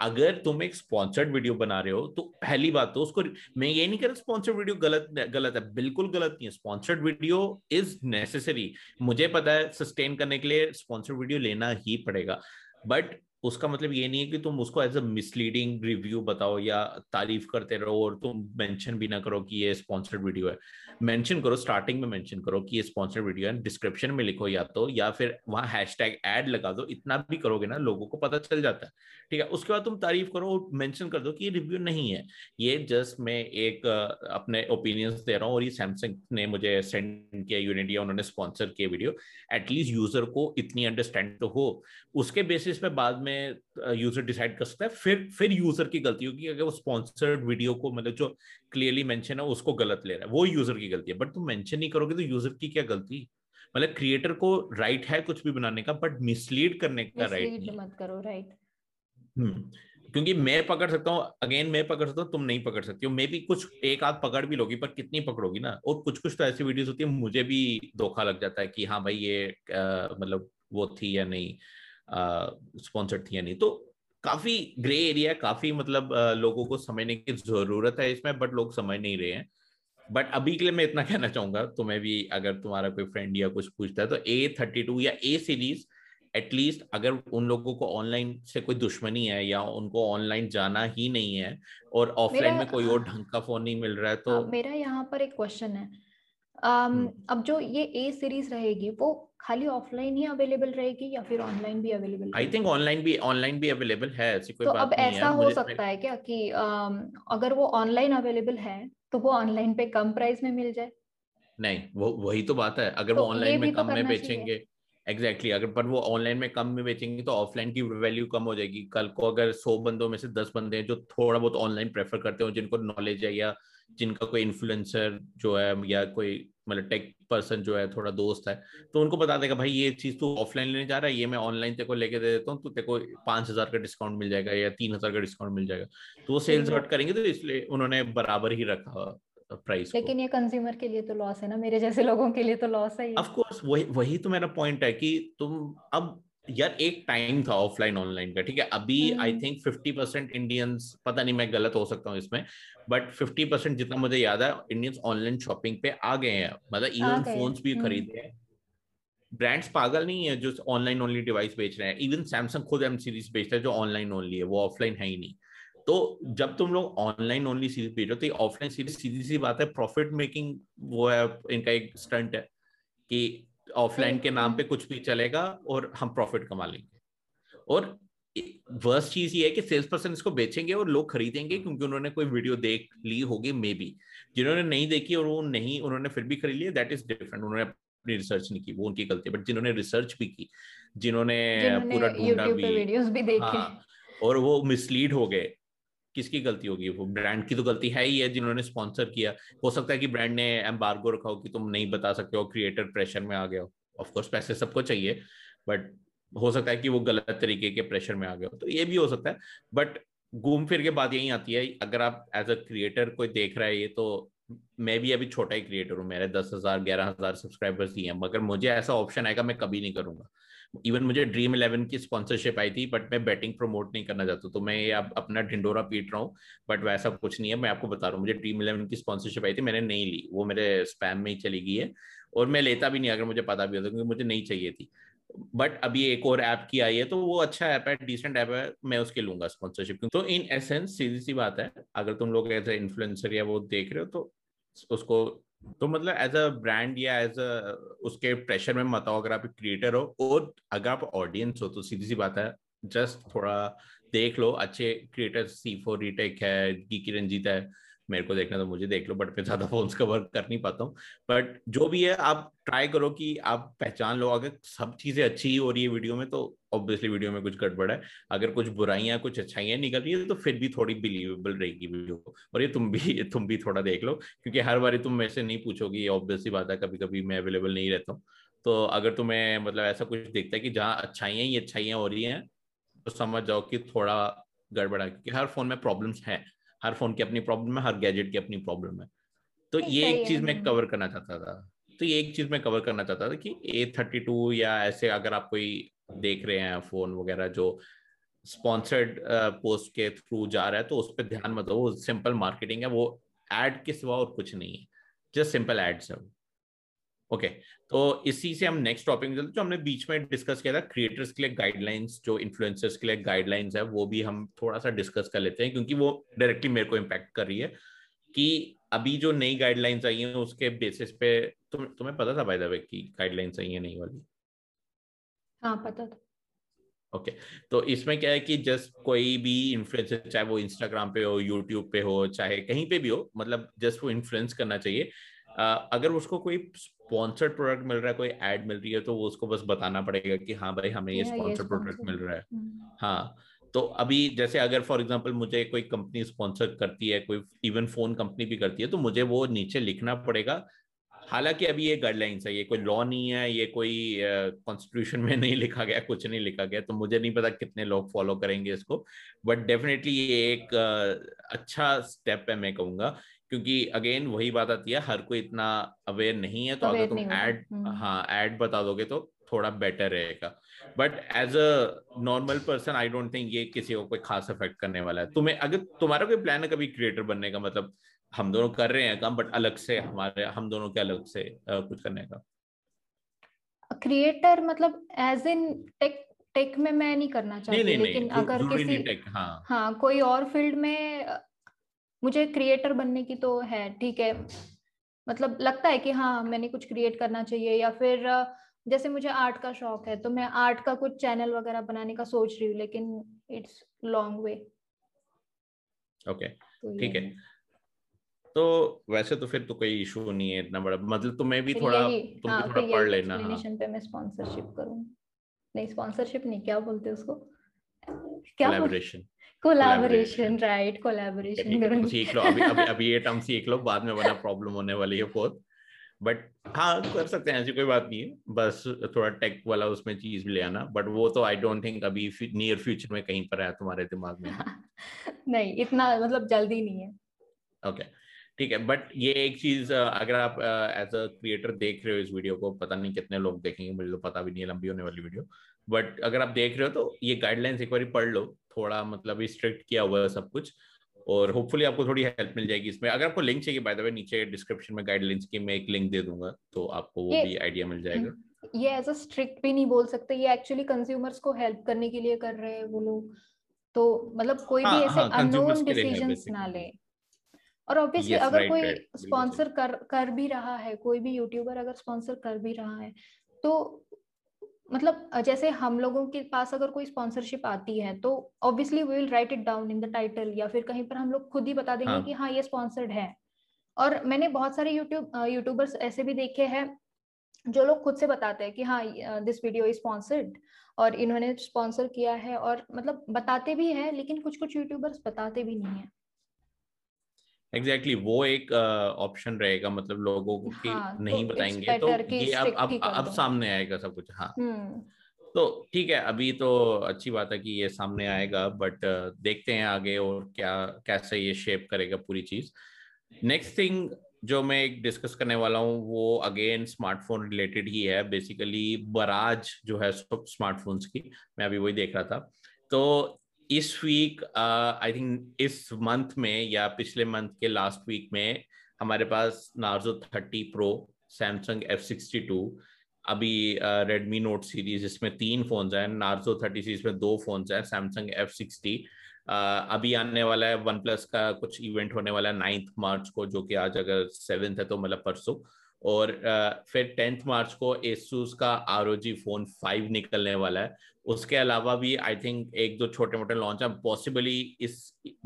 अगर तुम एक स्पॉन्सर्ड वीडियो बना रहे हो तो पहली बात तो उसको, मैं ये नहीं कह रहा स्पॉन्सर्ड वीडियो गलत गलत है, बिल्कुल गलत नहीं है। स्पॉन्सर्ड वीडियो इज़ नेसेसरी मुझे पता है सस्टेन करने के लिए स्पॉन्सर्ड वीडियो लेना ही पड़ेगा। बट उसका मतलब ये नहीं है कि तुम उसको एज अ मिसलीडिंग रिव्यू बताओ या तारीफ़ करते रहो और तुम मेंशन भी ना करो कि ये स्पॉन्सर्ड वीडियो है। मेंशन करो स्टार्टिंग में मेंशन करो कि ये स्पॉन्सर्ड वीडियो है। डिस्क्रिप्शन में लिखो या तो या फिर वहाँ हैशटैग ऐड लगा दो, इतना भी करोगे ना लोगों को पता चल जाता है। ठीक है, उसके बाद तुम तारीफ़ करो और मेंशन कर दो कि ये रिव्यू नहीं है। ये जस्ट मैं एक अपने ओपिनियंस दे रहा हूँ और ये सैमसंग ने मुझे सेंड किया यूनिटी उन्होंने स्पॉन्सर किया वीडियो एटलीस्ट यूज़र को इतनी अंडरस्टैंड तो हो। उसके बेसिस पे बाद में यूज़र डिसाइड कर सकता है। फिर फिर यूज़र की गलती होगी अगर वो स्पॉन्सर्ड वीडियो को मतलब जो क्लियरली मेंशन है उसको गलत ले रहा है। वो यूज़र की गलती है। बट तुम मेंशन नहीं करोगे तो यूज़र की क्या गलती? मतलब क्रिएटर को राइट है कुछ भी बनाने का बट मिसलीड करने का राइट नहीं मत करो राइट हम्म। क्योंकि मैं पकड़ सकता हूँ अगेन मैं पकड़ सकता हूँ तुम नहीं पकड़ सकती हो। मे भी कुछ एक आध पकड़ भी लोगी पर कितनी पकड़ोगी ना? और कुछ कुछ तो ऐसी वीडियोस होती है मुझे भी धोखा लग जाता है कि हाँ भाई ये मतलब वो थी या नहीं। स्पॉन्सर्ड थी या नहीं। तो काफ़ी ग्रे एरिया काफ़ी मतलब लोगों को समझने की ज़रूरत है इसमें बट लोग समझ नहीं रहे हैं। बट अभी के लिए मैं इतना *laughs* कहना चाहूँगा तुम्हें भी अगर तुम्हारा कोई फ्रेंड या कुछ पूछता है तो ए थर्टी टू या ए सीरीज़ एटलीस्ट अगर उन लोगों को ऑनलाइन से कोई दुश्मनी है या उनको ऑनलाइन जाना ही नहीं है और ऑफलाइन में कोई और ढंग का फ़ोन नहीं मिल रहा है तो मेरा यहाँ पर एक क्वेश्चन है। um, अब जो ये ए सीरीज़ रहेगी वो खाली ऑफलाइन ही अवेलेबल रहेगी या फिर ऑनलाइन भी अवेलेबल आई थिंक ऑनलाइन भी ऑनलाइन भी अवेलेबल है ऐसी कोई तो बात अब नहीं ऐसा है सकता है क्या कि अगर वो ऑनलाइन अवेलेबल है तो वो ऑनलाइन पे कम प्राइस में मिल जाए? नहीं वो वही तो बात है। अगर तो वो ऑनलाइन में तो कम में बेचेंगे एग्जैक्टली exactly, अगर पर वो ऑनलाइन में कम में बेचेंगे तो ऑफलाइन की वैल्यू कम हो जाएगी। कल को अगर सौ बंदों में से दस बंदे हैं जो थोड़ा बहुत ऑनलाइन प्रेफर करते हो जिनको नॉलेज है या जिनका कोई इन्फ्लुएंसर जो है या कोई मतलब टेक पर्सन जो है थोड़ा दोस्त है तो उनको बता देगा भाई ये चीज़ तू ऑफलाइन लेने जा रहा है ये मैं ऑनलाइन तेको लेके दे देता हूँ तो तेको पाँच हज़ार का डिस्काउंट मिल जाएगा या तीन हज़ार का डिस्काउंट मिल जाएगा। तो वो सेल्स कट करेंगे तो इसलिए उन्होंने बराबर ही रखा प्राइस लेकिन ये कंज्यूमर के लिए तो लॉस है ना मेरे जैसे लोगों के लिए तो लॉस है ऑफ़ कोर्स वही वही तो मेरा पॉइंट है कि तुम अब यार एक टाइम था ऑफलाइन ऑनलाइन का ठीक है? अभी I think fifty percent Indians पता नहीं मैं गलत हो सकता हूँ इसमें बट फिफ्टी परसेंट जितना मुझे याद है इंडियंस ऑनलाइन शॉपिंग पे आ गए हैं। मतलब इवन फोन्स भी हम्म। खरीदे हैं। ब्रांड्स पागल नहीं है जो ऑनलाइन ओनली डिवाइस बेच रहे हैं। इवन सैमसंग खुद एम सीरीज़ बेचता है जो ऑनलाइन ओनली है वो ऑफलाइन है ही नहीं। तो जब तुम लोग ऑनलाइन ओनली सीरीज़ बेच रहे हो तो ऑफलाइन सीरीज़ सीधी सी बात है प्रॉफिट मेकिंग वो है इनका एक स्टंट है कि ऑफलाइन के नाम पे कुछ भी चलेगा और हम प्रॉफिट कमा लेंगे। और वर्स्ट चीज़ ये है कि सेल्स पर्सन इसको बेचेंगे और लोग खरीदेंगे क्योंकि उन्होंने कोई वीडियो देख ली होगी मे बी जिन्होंने नहीं देखी और वो नहीं उन्होंने फिर भी खरीद लिया दैट इज़ डिफरेंट उन्होंने अपनी रिसर्च नहीं की वो उनकी गलती है। बट जिन्होंने रिसर्च भी की जिन्होंने पूरा ढूंढा भी, भी देखे। हाँ, और वो मिसलीड हो गए। किसकी गलती होगी? वो ब्रांड की तो गलती है ही है जिन्होंने स्पॉन्सर किया। हो सकता है कि ब्रांड ने एम्बार्गो रखा हो कि तुम नहीं बता सकते हो क्रिएटर प्रेशर में आ गया हो। ऑफकोर्स पैसे सबको चाहिए बट हो सकता है कि वो गलत तरीके के प्रेशर में आ गया हो तो ये भी हो सकता है। बट घूम फिर के बात यही आती है, अगर आप एज अ क्रिएटर कोई देख रहा है ये तो मैं भी अभी छोटा ही क्रिएटर हूँ, मेरे दस हज़ार, ग्यारह हज़ार सब्सक्राइबर्स ही हैं, मगर मुझे ऐसा ऑप्शन आएगा, मैं कभी नहीं करूँगा। इवन मुझे ड्रीम इलेवन की स्पॉन्सरशिप आई थी बट मैं बैटिंग प्रमोट नहीं करना चाहता तो मैं अब अपना ढिंडोरा पीट रहा हूँ बट वैसा कुछ नहीं है, मैं आपको बता रहा हूँ, मुझे ड्रीम इलेवन की स्पॉन्सरशिप आई थी, मैंने नहीं ली, वो मेरे स्पैम में ही चली गई है, और मैं लेता भी नहीं, अगर मुझे पता भी होता क्योंकि मुझे नहीं चाहिए थी। बट अभी एक और ऐप की आई है तो वो अच्छा ऐप है डिसेंट ऐप है, मैं उसके लूँगा स्पॉन्सरशिप तो इन एसेंस सीधी सी बात है, अगर तुम लोग एज ए इन्फ्लुएंसर या वो देख रहे हो तो उसको तो मतलब एज अ ब्रांड या एज अ उसके प्रेशर में मत आओ, अगर आप क्रिएटर हो, और अगर आप ऑडियंस हो तो सीधी सी बात है जस्ट थोड़ा देख लो, अच्छे क्रिएटर सी फोर रिटेक है की रंजीत है मेरे को देखना तो मुझे देख लो बट मैं ज़्यादा फोन्स वर्क कर नहीं पाता हूँ। बट जो भी है, आप ट्राई करो कि आप पहचान लो, अगर सब चीज़ें अच्छी ही हो रही है वीडियो में तो ऑब्वियसली वीडियो में कुछ गड़बड़ है। अगर कुछ बुराइयाँ, कुछ अच्छाइयाँ निकल रही है तो फिर भी थोड़ी बिलीवेबल रहेगी वीडियो को। और ये तुम भी *laughs* तुम भी थोड़ा देख लो, क्योंकि हर बार तुम मेरे से नहीं पूछोगी ऑब्वियसली बात है कभी कभी मैं अवेलेबल नहीं रहता हूँ। तो अगर तुम्हें मतलब ऐसा कुछ दिखता है कि जहाँ अच्छाइयाँ ही अच्छाइयाँ हो रही हैं तो समझ जाओ कि थोड़ा गड़बड़ा क्योंकि हर फ़ोन में प्रॉब्लम्स हैं। हर फ़ोन की अपनी प्रॉब्लम है हर गैजेट की अपनी प्रॉब्लम है। तो ये एक चीज़ मैं कवर करना चाहता था। तो ये एक चीज़ मैं कवर करना चाहता था कि ए थर्टी टू या ऐसे अगर आप कोई देख रहे हैं फ़ोन वगैरह जो स्पॉन्सर्ड पोस्ट के थ्रू जा रहा है तो उस पर ध्यान मत दो। वो सिंपल मार्केटिंग है वो एड के सिवा और कुछ नहीं है। जस्ट सिंपल एड्स है ओके okay, तो इसी से हम नेक्स्ट टॉपिक में चलते जो हमने बीच में डिस्कस किया था क्रिएटर्स के लिए गाइडलाइंस जो इन्फ्लुएंसर्स के लिए गाइडलाइंस है वो भी हम थोड़ा सा डिस्कस कर लेते हैं क्योंकि वो डायरेक्टली मेरे को इम्पैक्ट कर रही है कि अभी जो नई गाइडलाइंस आई हैं उसके बेसिस पे तुम तुम्हें पता था बाय की गाइडलाइंस आई है नई वाली हाँ पता था ओके okay. तो इसमें क्या है कि जस्ट कोई भी इन्फ्लुएंसर चाहे वो इंस्टाग्राम पे हो यूट्यूब पे हो चाहे कहीं पे भी हो मतलब जस्ट वो इन्फ्लुएंस करना चाहिए अगर उसको कोई स्पॉन्सर्ड प्रोडक्ट मिल रहा है कोई एड मिल रही है तो वो उसको बस बताना पड़ेगा कि हाँ भाई हमें ये स्पॉन्सर्ड प्रोडक्ट मिल रहा है। हम्म। हाँ तो अभी जैसे अगर फॉर एग्जांपल मुझे कोई कंपनी स्पॉन्सर करती है कोई इवन फ़ोन कंपनी भी करती है तो मुझे वो नीचे लिखना पड़ेगा। हालाँकि अभी ये गाइडलाइंस है ये कोई लॉ नहीं है ये कोई कॉन्स्टिट्यूशन uh, में नहीं लिखा गया कुछ नहीं लिखा गया तो मुझे नहीं पता कितने लोग फॉलो करेंगे इसको। बट डेफिनेटली ये एक uh, अच्छा स्टेप है मैं कहूँगा क्योंकि अगेन वही बात आती है हर कोई इतना अवेयर नहीं है तो अगर तुम ऐड हम्म। हाँ ऐड बता दोगे तो थोड़ा बेटर रहेगा। But as a normal person I don't think ये किसी को कोई खास इफ़ेक्ट करने वाला है। तुम्हें अगर तुम्हारा कोई प्लान है कभी क्रिएटर बनने का मतलब हम दोनों कर रहे हैं काम बट अलग से हमारे हम दोनों के अलग से कुछ करने का। क्रिएटर मतलब एज इन टेक टेक में मैं नहीं करना चाहती नहीं, नहीं, लेकिन नहीं, अगर किसी हाँ, हाँ कोई और फ़ील्ड में मुझे क्रिएटर बनने की तो है ठीक है। मतलब लगता है कि हाँ मैंने कुछ क्रिएट करना चाहिए या फिर जैसे मुझे आर्ट का शौक है तो मैं आर्ट का कुछ चैनल वगैरह बनाने का सोच रही हूँ लेकिन इट्स लॉन्ग वे ओके ठीक है। तो वैसे तो फिर तो कोई इशू नहीं है इतना बड़ा। मतलब तुम्हें भी थोड़ा तुम हाँ, भी थोड़ा पढ़ लेना। हाँ पे मैं स्पॉन्सरशिप करूँ। नहीं स्पॉन्सरशिप नहीं क्या बोलते उसको? क्या कोलैबोरेशन कोलैबोरेशन राइट कोलैबोरेशन सीख लो अभी अभी अभी ये टर्म सीख लो बाद में बना प्रॉब्लम होने वाली है फोर्थ बट हाँ कर सकते हैं ऐसी कोई बात नहीं है। बस थोड़ा टेक वाला उसमें चीज़ भी ले आना। बट वो तो आई डोंट थिंक अभी नियर फ्यूचर में कहीं पर है तुम्हारे दिमाग में। *laughs* नहीं इतना मतलब जल्दी नहीं है। ओके ठीक है। बट ये एक चीज़ अगर आप एज अ क्रिएटर देख रहे हो इस वीडियो को पता नहीं कितने लोग देखेंगे मुझे तो पता भी नहीं है लंबी होने वाली वीडियो बट अगर आप देख रहे हो तो ये गाइडलाइंस एक बार पढ़ लो। थोड़ा मतलब स्ट्रिक्ट किया हुआ है सब कुछ। और होपफुली आपको थोड़ी हेल्प मिल जाएगी इसमें। अगर आपको लिंक चाहिए बाय द वे नीचे डिस्क्रिप्शन में गाइडलाइंस की मैं एक लिंक दे दूँगा तो आपको वो भी आइडिया मिल जाएगा। हम्म, ये एज अ स्ट्रिक्ट भी नहीं बोल सकते। ये एक्चुअली कंज्यूमर्स को हेल्प करने के लिए कर रहे हैं वो लोग। तो मतलब कोई हाँ, भी ऐसे अननोन डिसीजंस ना ले। और ऑब्वियसली yes, अगर right, कोई स्पॉन्सर right. कर कर भी रहा है कोई भी यूट्यूबर अगर स्पॉन्सर कर भी रहा है तो मतलब जैसे हम लोगों के पास अगर कोई स्पॉन्सरशिप आती है तो obviously we will write it down in the title या फिर कहीं पर हम लोग खुद ही बता देंगे हाँ. कि हाँ ये स्पॉन्सर्ड है और मैंने बहुत सारे यूट्यूब यूट्यूबर्स ऐसे भी देखे हैं जो लोग खुद से बताते हैं कि हाँ दिस वीडियो इज़ स्पॉन्सर्ड और इन्होंने स्पॉन्सर किया है और मतलब बताते भी हैं लेकिन कुछ कुछ यूट्यूबर्स बताते भी नहीं है एग्जैक्टली exactly, वो एक ऑप्शन uh, रहेगा मतलब लोगों को कि हाँ, तो नहीं तो बताएँगे तो ये अब अब अब सामने आएगा सब कुछ हाँ। हम्म। तो ठीक है अभी तो अच्छी बात है कि ये सामने आएगा बट देखते हैं आगे और क्या कैसे ये शेप करेगा पूरी चीज़। नेक्स्ट थिंग जो मैं एक डिस्कस करने वाला हूँ वो अगेन स्मार्टफ़ोन रिलेटेड ही है। बेसिकली बराज जो है स्मार्टफोन्स की मैं अभी वही देख रहा था। तो इस वीक आई थिंक इस मंथ में या पिछले मंथ के लास्ट वीक में हमारे पास Narzo thirty pro Samsung F sixty two अभी रेडमी नोट सीरीज़ इसमें तीन फ़ोन हैं नार्जो थर्टी सीरीज़ में दो फ़ोन हैं सैमसंग एफ़ सिक्सटी अभी आने वाला है वन प्लस का कुछ इवेंट होने वाला है नाइन्थ मार्च को, जो कि आज अगर सेवेंथ है तो मतलब परसों। और फिर टेंथ मार्च को एसूस का आरओजी फ़ोन फाइव निकलने वाला है। उसके अलावा भी आई थिंक एक दो छोटे मोटे लॉन्च है। पॉसिबली इस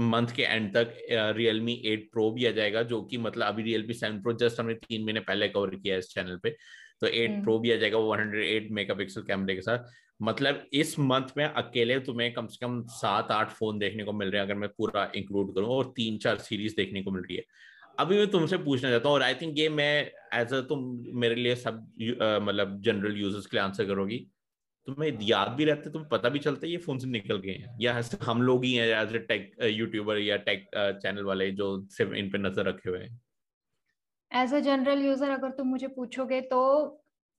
मंथ के एंड तक रियलमी एट प्रो भी आ जाएगा जो कि मतलब अभी रियलमी सेवन प्रो जस्ट हमने तीन महीने पहले कवर किया इस चैनल पे। तो एट प्रो हम्म। भी आ जाएगा वो one hundred eight mega pixel कैमरे के साथ। मतलब इस मंथ में अकेले तुम्हें कम से कम सात आठ फ़ोन देखने को मिल रहे हैं अगर मैं पूरा इंक्लूड करूँ और तीन चार सीरीज़ देखने को मिल रही है। अभी मैं तुमसे पूछना चाहता हूँ और आई थिंक ये मैं एज अ तुम मेरे लिए सब मतलब जनरल यूज़र्स के लिए आंसर करोगी। तुम्हें याद भी रहते तुम्हें पता भी चलता है ये फ़ोन से निकल गए हैं या हम लोग ही हैं एज ए टेक यूट्यूबर या टेक चैनल वाले जो सिर्फ़ इन पे नज़र रखे हुए हैं। एज अ जनरल यूज़र अगर तुम मुझे पूछोगे तो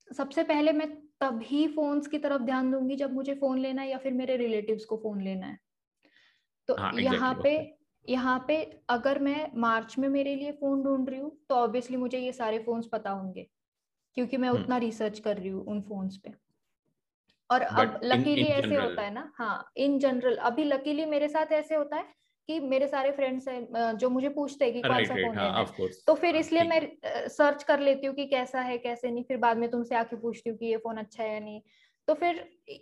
सबसे पहले मैं तभी फोन्स की तरफ़ ध्यान दूँगी जब मुझे फ़ोन लेना है या फिर मेरे रिलेटिव्स को फ़ोन लेना है। तो हाँ, यहाँ exactly, पे. यहाँ पे अगर मैं मार्च में मेरे लिए फ़ोन ढूंढ रही हूँ तो ऑब्वियसली मुझे ये सारे फ़ोन पता होंगे क्योंकि मैं हम्म। उतना रिसर्च कर रही हूँ उन फोन्स पे और But अब लकीली ऐसे general. होता है ना हाँ इन जनरल अभी लकीली मेरे साथ ऐसे होता है कि मेरे सारे फ्रेंड्स हैं जो मुझे पूछते हैं कि कौन सा फ़ोन हाँ, है तो फिर इसलिए मैं सर्च कर लेती हूँ कि कैसा है कैसे नहीं फिर बाद में तुमसे आके पूछती हूँ कि ये फ़ोन अच्छा है या नहीं तो फिर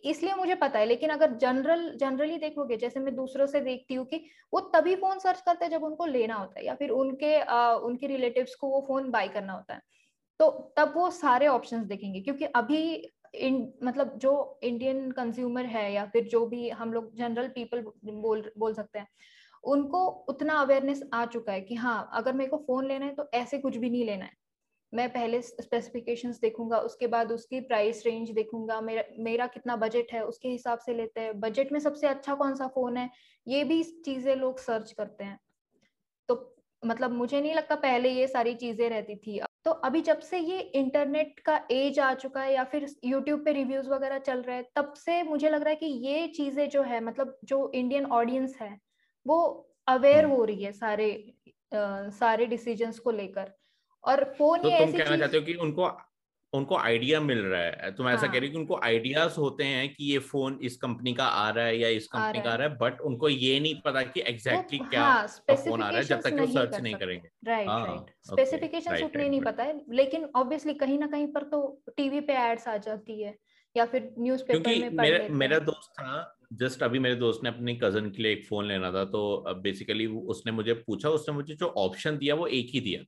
इसलिए मुझे पता है लेकिन अगर जनरल जनरली देखोगे जैसे मैं दूसरों से देखती हूँ कि वो तभी फ़ोन सर्च करते हैं जब उनको लेना होता है या फिर उनके आ, उनके रिलेटिव्स को वो फ़ोन बाय करना होता है तो तब वो सारे ऑप्शंस देखेंगे क्योंकि अभी इन मतलब जो इंडियन कंज्यूमर है या फिर जो भी हम लोग जनरल पीपल बोल बोल सकते हैं उनको उतना अवेयरनेस आ चुका है कि हाँ अगर मेरे को फ़ोन लेना है तो ऐसे कुछ भी नहीं लेना है। मैं पहले स्पेसिफिकेशंस देखूँगा उसके बाद उसकी प्राइस रेंज देखूँगा मेरा मेरा कितना बजट है उसके हिसाब से लेते हैं। बजट में सबसे अच्छा कौन सा फ़ोन है ये भी चीज़ें लोग सर्च करते हैं। तो मतलब मुझे नहीं लगता पहले ये सारी चीज़ें रहती थी। तो अभी जब से ये इंटरनेट का एज आ चुका है या फिर यूट्यूब पे रिव्यूज़ वगैरह चल रहे हैं तब से मुझे लग रहा है कि ये चीज़ें जो है मतलब जो इंडियन ऑडियंस है वो अवेयर हम्म। हो रही है सारे आ, सारे डिसीजंस को लेकर। और फ़ोन तो तुम कहना चाहते हो कि उनको उनको आइडिया मिल रहा है। तुम ऐसा हाँ. कह रही हो कि उनको आइडियाज़ होते हैं कि ये फ़ोन इस कंपनी का आ रहा है या इस कंपनी का आ रहा है बट उनको ये नहीं पता कि एग्जैक्टली exactly क्या हाँ, फ़ोन आ रहा है जब तक वो सर्च नहीं करेंगे। राइट राइट स्पेसिफिकेशन उतने नहीं पता है लेकिन ऑब्वियसली कहीं ना कहीं पर तो टीवी पे एड्स आ जाती है या फिर न्यूज़पेपर में मेरा मेरा दोस्त था जस्ट अभी मेरे दोस्त ने अपनी कज़न के लिए एक फ़ोन लेना था तो बेसिकली उसने मुझे पूछा उसने मुझे जो ऑप्शन दिया वो एक ही दिया।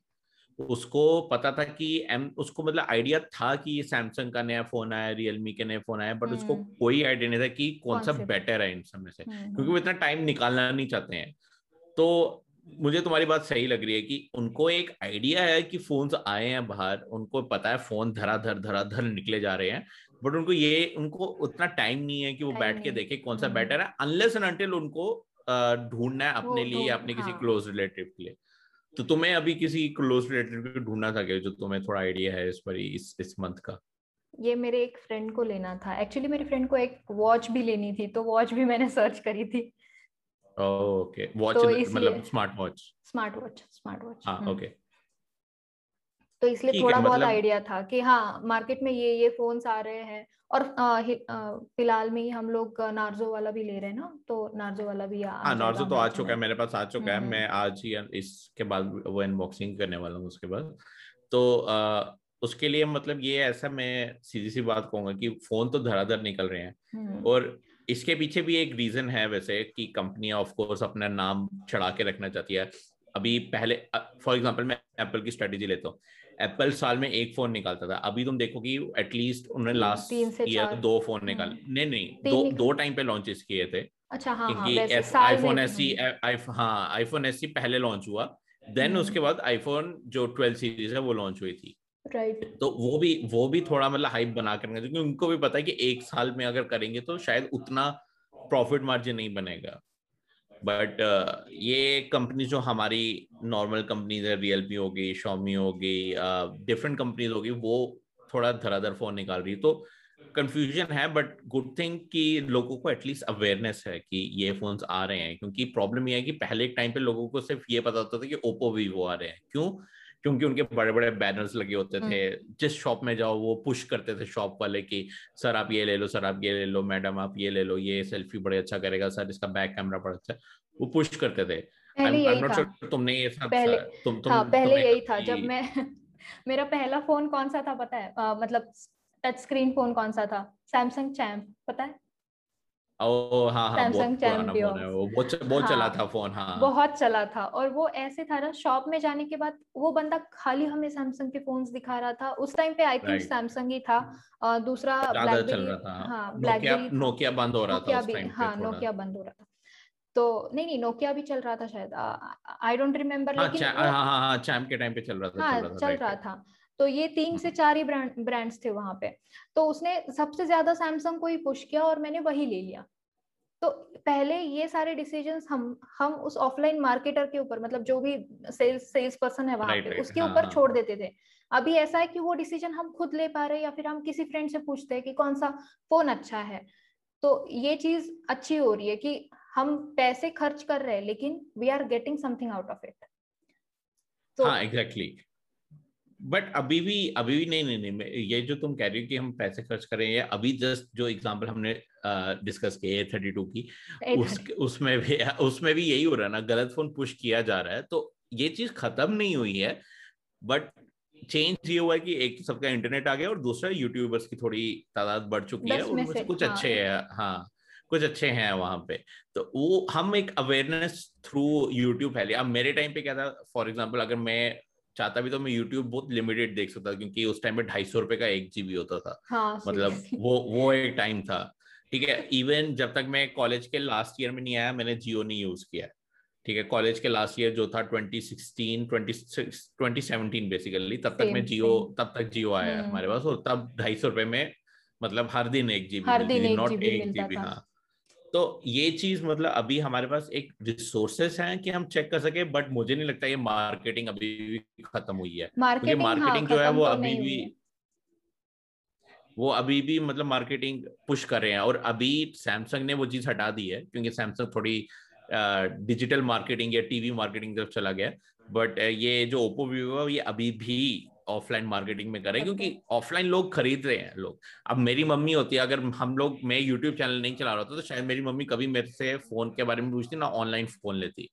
उसको पता था कि एम उसको मतलब आइडिया था कि ये सैमसंग का नया फ़ोन आया रियलमी के नए फ़ोन आया बट उसको हम्म। कोई आइडिया नहीं था कि कौन सा बेटर है इन सब में से हम्म, क्योंकि वो हम्म। इतना टाइम निकालना नहीं चाहते हैं तो मुझे तुम्हारी बात सही लग रही है कि उनको एक आइडिया है कि फ़ोन आए हैं बाहर उनको पता है फ़ोन धराधर धराधर निकले जा रहे हैं बट उनको ये उनको उतना टाइम नहीं है कि वो बैठ के देखे कौन सा बेटर है अनलेस एंड अनटिल उनको ढूंढना है अपने लिए अपने किसी क्लोज हाँ। रिलेटिव के लिए तो तुम्हें अभी किसी क्लोज रिलेटिव को ढूंढना था क्या जो तुम्हें थोड़ा आइडिया है इस पर इस इस मंथ का? ये मेरे एक फ्रेंड को लेना था। एक्चुअली मेरे फ्रेंड को एक वॉच भी लेनी थी तो वॉच भी मैंने सर्च करी थी। ओके वॉच तो मतलब smart watch smart watch smart watch हाँ ओके। तो इसलिए थोड़ा बहुत आइडिया मतलब... था कि हाँ मार्केट में ये ये फोन्स आ रहे हैं और फ़िलहाल में ही हम लोग नार्जो वाला भी ले रहे हैं ना तो नार्जो वाला भी आ हाँ नार्जो तो आ चुका है मेरे पास आ चुका है मैं आज ही इसके बाद वो अनबॉक्सिंग करने वाला हूँ उसके बाद। तो आ, उसके लिए मतलब ये ऐसा मैं सीधी सी बात कहूँगा कि फ़ोन तो धड़ाधड़ निकल रहे हैं और इसके पीछे भी एक रीजन है वैसे कि कंपनियाँ ऑफ़ कोर्स अपना नाम चढ़ा के रखना चाहती है। अभी पहले फॉर एग्जांपल मैं एप्पल की स्ट्रेटेजी लेता हूँ। एप्पल साल में एक फ़ोन निकालता था। अभी तुम देखो कि एटलीस्ट उन्होंने लास्ट ईयर दो फ़ोन हम्म। निकाले नहीं नहीं दो दो टाइम पे लॉन्चेस किए थे। अच्छा हाँ क्योंकि आईफोन एस सी हाँ आईफोन एस सी पहले लॉन्च हुआ। Then hmm. उसके बाद आईफोन जो ट्वेल्व सीरीज़ है वो लॉन्च हुई थी। राइट तो वो भी वो भी थोड़ा मतलब हाइप बना कर क्योंकि उनको भी पता है कि एक साल में अगर करेंगे तो शायद उतना प्रॉफिट मार्जिन नहीं बनेगा। बट uh, ये कंपनी जो हमारी नॉर्मल कंपनीज़ है रियलमी होगी शॉमी होगी डिफरेंट कंपनीज़ होगी वो थोड़ा धराधर फ़ोन निकाल रही तो कंफ्यूजन है बट गुड थिंग कि लोगों को एटलीस्ट अवेयरनेस है कि ये फोन्स आ रहे हैं। क्योंकि प्रॉब्लम ये है कि पहले टाइम पे लोगों को सिर्फ़ ये पता होता था कि ओप्पो वीवो आ रहे हैं। क्यों? क्योंकि उनके बड़े बड़े बैनर्स लगे होते थे। हम्म। जिस शॉप में जाओ वो पुश करते थे शॉप वाले की सर आप ये ले लो सर आप ये ले लो मैडम आप ये ले लो ये सेल्फी बड़े अच्छा करेगा सर इसका बैक कैमरा बड़ा अच्छा। वो पुश करते थे। पहले यही था। तुमने ये सब पहले, तुम, तुम, हाँ, पहले यही था। जब मैं *laughs* मेरा पहला फ़ोन कौन सा था पता है? आ, मतलब टच स्क्रीन फ़ोन कौन सा था? सैमसंग चैम्प पता है? ओ हाँ हाँ बहुत है वो हाँ, चला था फ़ोन हाँ। बहुत चला था और वो ऐसे था ना शॉप में जाने के बाद वो बंदा खाली हमें सैमसंग के फोन्स दिखा रहा था। उस टाइम पे आई थिंक सैमसंग ही था। और दूसरा ब्लैकबेरी हाँ। ब्लैकबेरी नोकिया बंद हो रहा था उस टाइम हाँ नोकिया बंद हो रहा था। तो नहीं नहीं नोकिया भी चल रहा था शायद। आई डोंट रिमेम्बर लेकिन हाँ हाँ हाँ के टाइम पे चल रहा था हाँ चल रहा था। तो ये तीन से चार ही ब्रांड ब्रांड्स थे वहाँ पे। तो उसने सबसे ज़्यादा सैमसंग को ही पुश किया और मैंने वही ले लिया। तो पहले ये सारे डिसीजंस हम हम उस ऑफलाइन मार्केटर के ऊपर मतलब जो भी सेल्स सेल्स पर्सन है वहाँ right, पे right, उसके हाँ, ऊपर हाँ, छोड़ देते थे। अभी ऐसा है कि वो डिसीज़न हम खुद ले पा रहे हैं या फिर हम किसी फ्रेंड से पूछते हैं कि कौन सा फ़ोन अच्छा है। तो ये चीज़ अच्छी हो रही है कि हम पैसे खर्च कर रहे हैं लेकिन we are getting something out of it हाँ एग्जैक्टली बट अभी भी अभी भी नहीं नहीं नहीं ये जो तुम कह रही हो कि हम पैसे खर्च करें ये अभी जस्ट जो एग्जांपल हमने डिस्कस किया है थर्टी टू की उस उसमें भी उसमें भी यही हो रहा है ना गलत फ़ोन पुश किया जा रहा है तो ये चीज़ खत्म नहीं हुई है बट चेंज ये हुआ है कि एक तो सबका इंटरनेट आ गया और दूसरा यूट्यूबर्स की थोड़ी तादाद बढ़ चुकी है और से कुछ हाँ। अच्छे हैं। हाँ कुछ अच्छे हैं वहाँ पे। तो वो हम एक अवेयरनेस थ्रू यूट्यूब फैले। अब मेरे टाइम पे क्या था फॉर एग्ज़ाम्पल अगर मैं चाहता भी तो मैं यूट्यूब बहुत लिमिटेड देख सकता क्योंकि उस टाइम पे ढाई सौ रुपए का एक जीबी होता था। हाँ, मतलब वो वो एक टाइम था। ठीक है इवन जब तक मैं कॉलेज के लास्ट ईयर में नहीं आया मैंने जियो नहीं यूज़ किया। ठीक है कॉलेज के लास्ट ईयर जो था 2016 20, 2017 बेसिकली तब तक मैं जियो तब तक जियो आया हम्म। हमारे पास और तब ढाई सौ रुपए में मतलब हर दिन एक जीबी नॉट एक जीबी हाँ। तो ये चीज़ मतलब अभी हमारे पास एक रिसोर्सेस हैं कि हम चेक कर सके बट मुझे नहीं लगता ये मार्केटिंग अभी भी खत्म हुई है। मार्केटिंग, मार्केटिंग हाँ, जो है वो तो अभी भी वो अभी भी मतलब मार्केटिंग पुश कर रहे हैं और अभी सैमसंग ने वो चीज़ हटा दी है क्योंकि सैमसंग थोड़ी डिजिटल मार्केटिंग या टीवी मार्केटिंग तरफ़ चला गया बट ये जो ओप्पो वीवो ये अभी भी ऑफलाइन मार्केटिंग में करें क्योंकि ऑफलाइन लोग खरीद रहे हैं लोग। अब मेरी मम्मी होती है अगर हम लोग मैं यूट्यूब चैनल नहीं चला रहा था तो शायद मेरी मम्मी कभी मेरे से फ़ोन के बारे में पूछती ना ऑनलाइन फ़ोन लेती।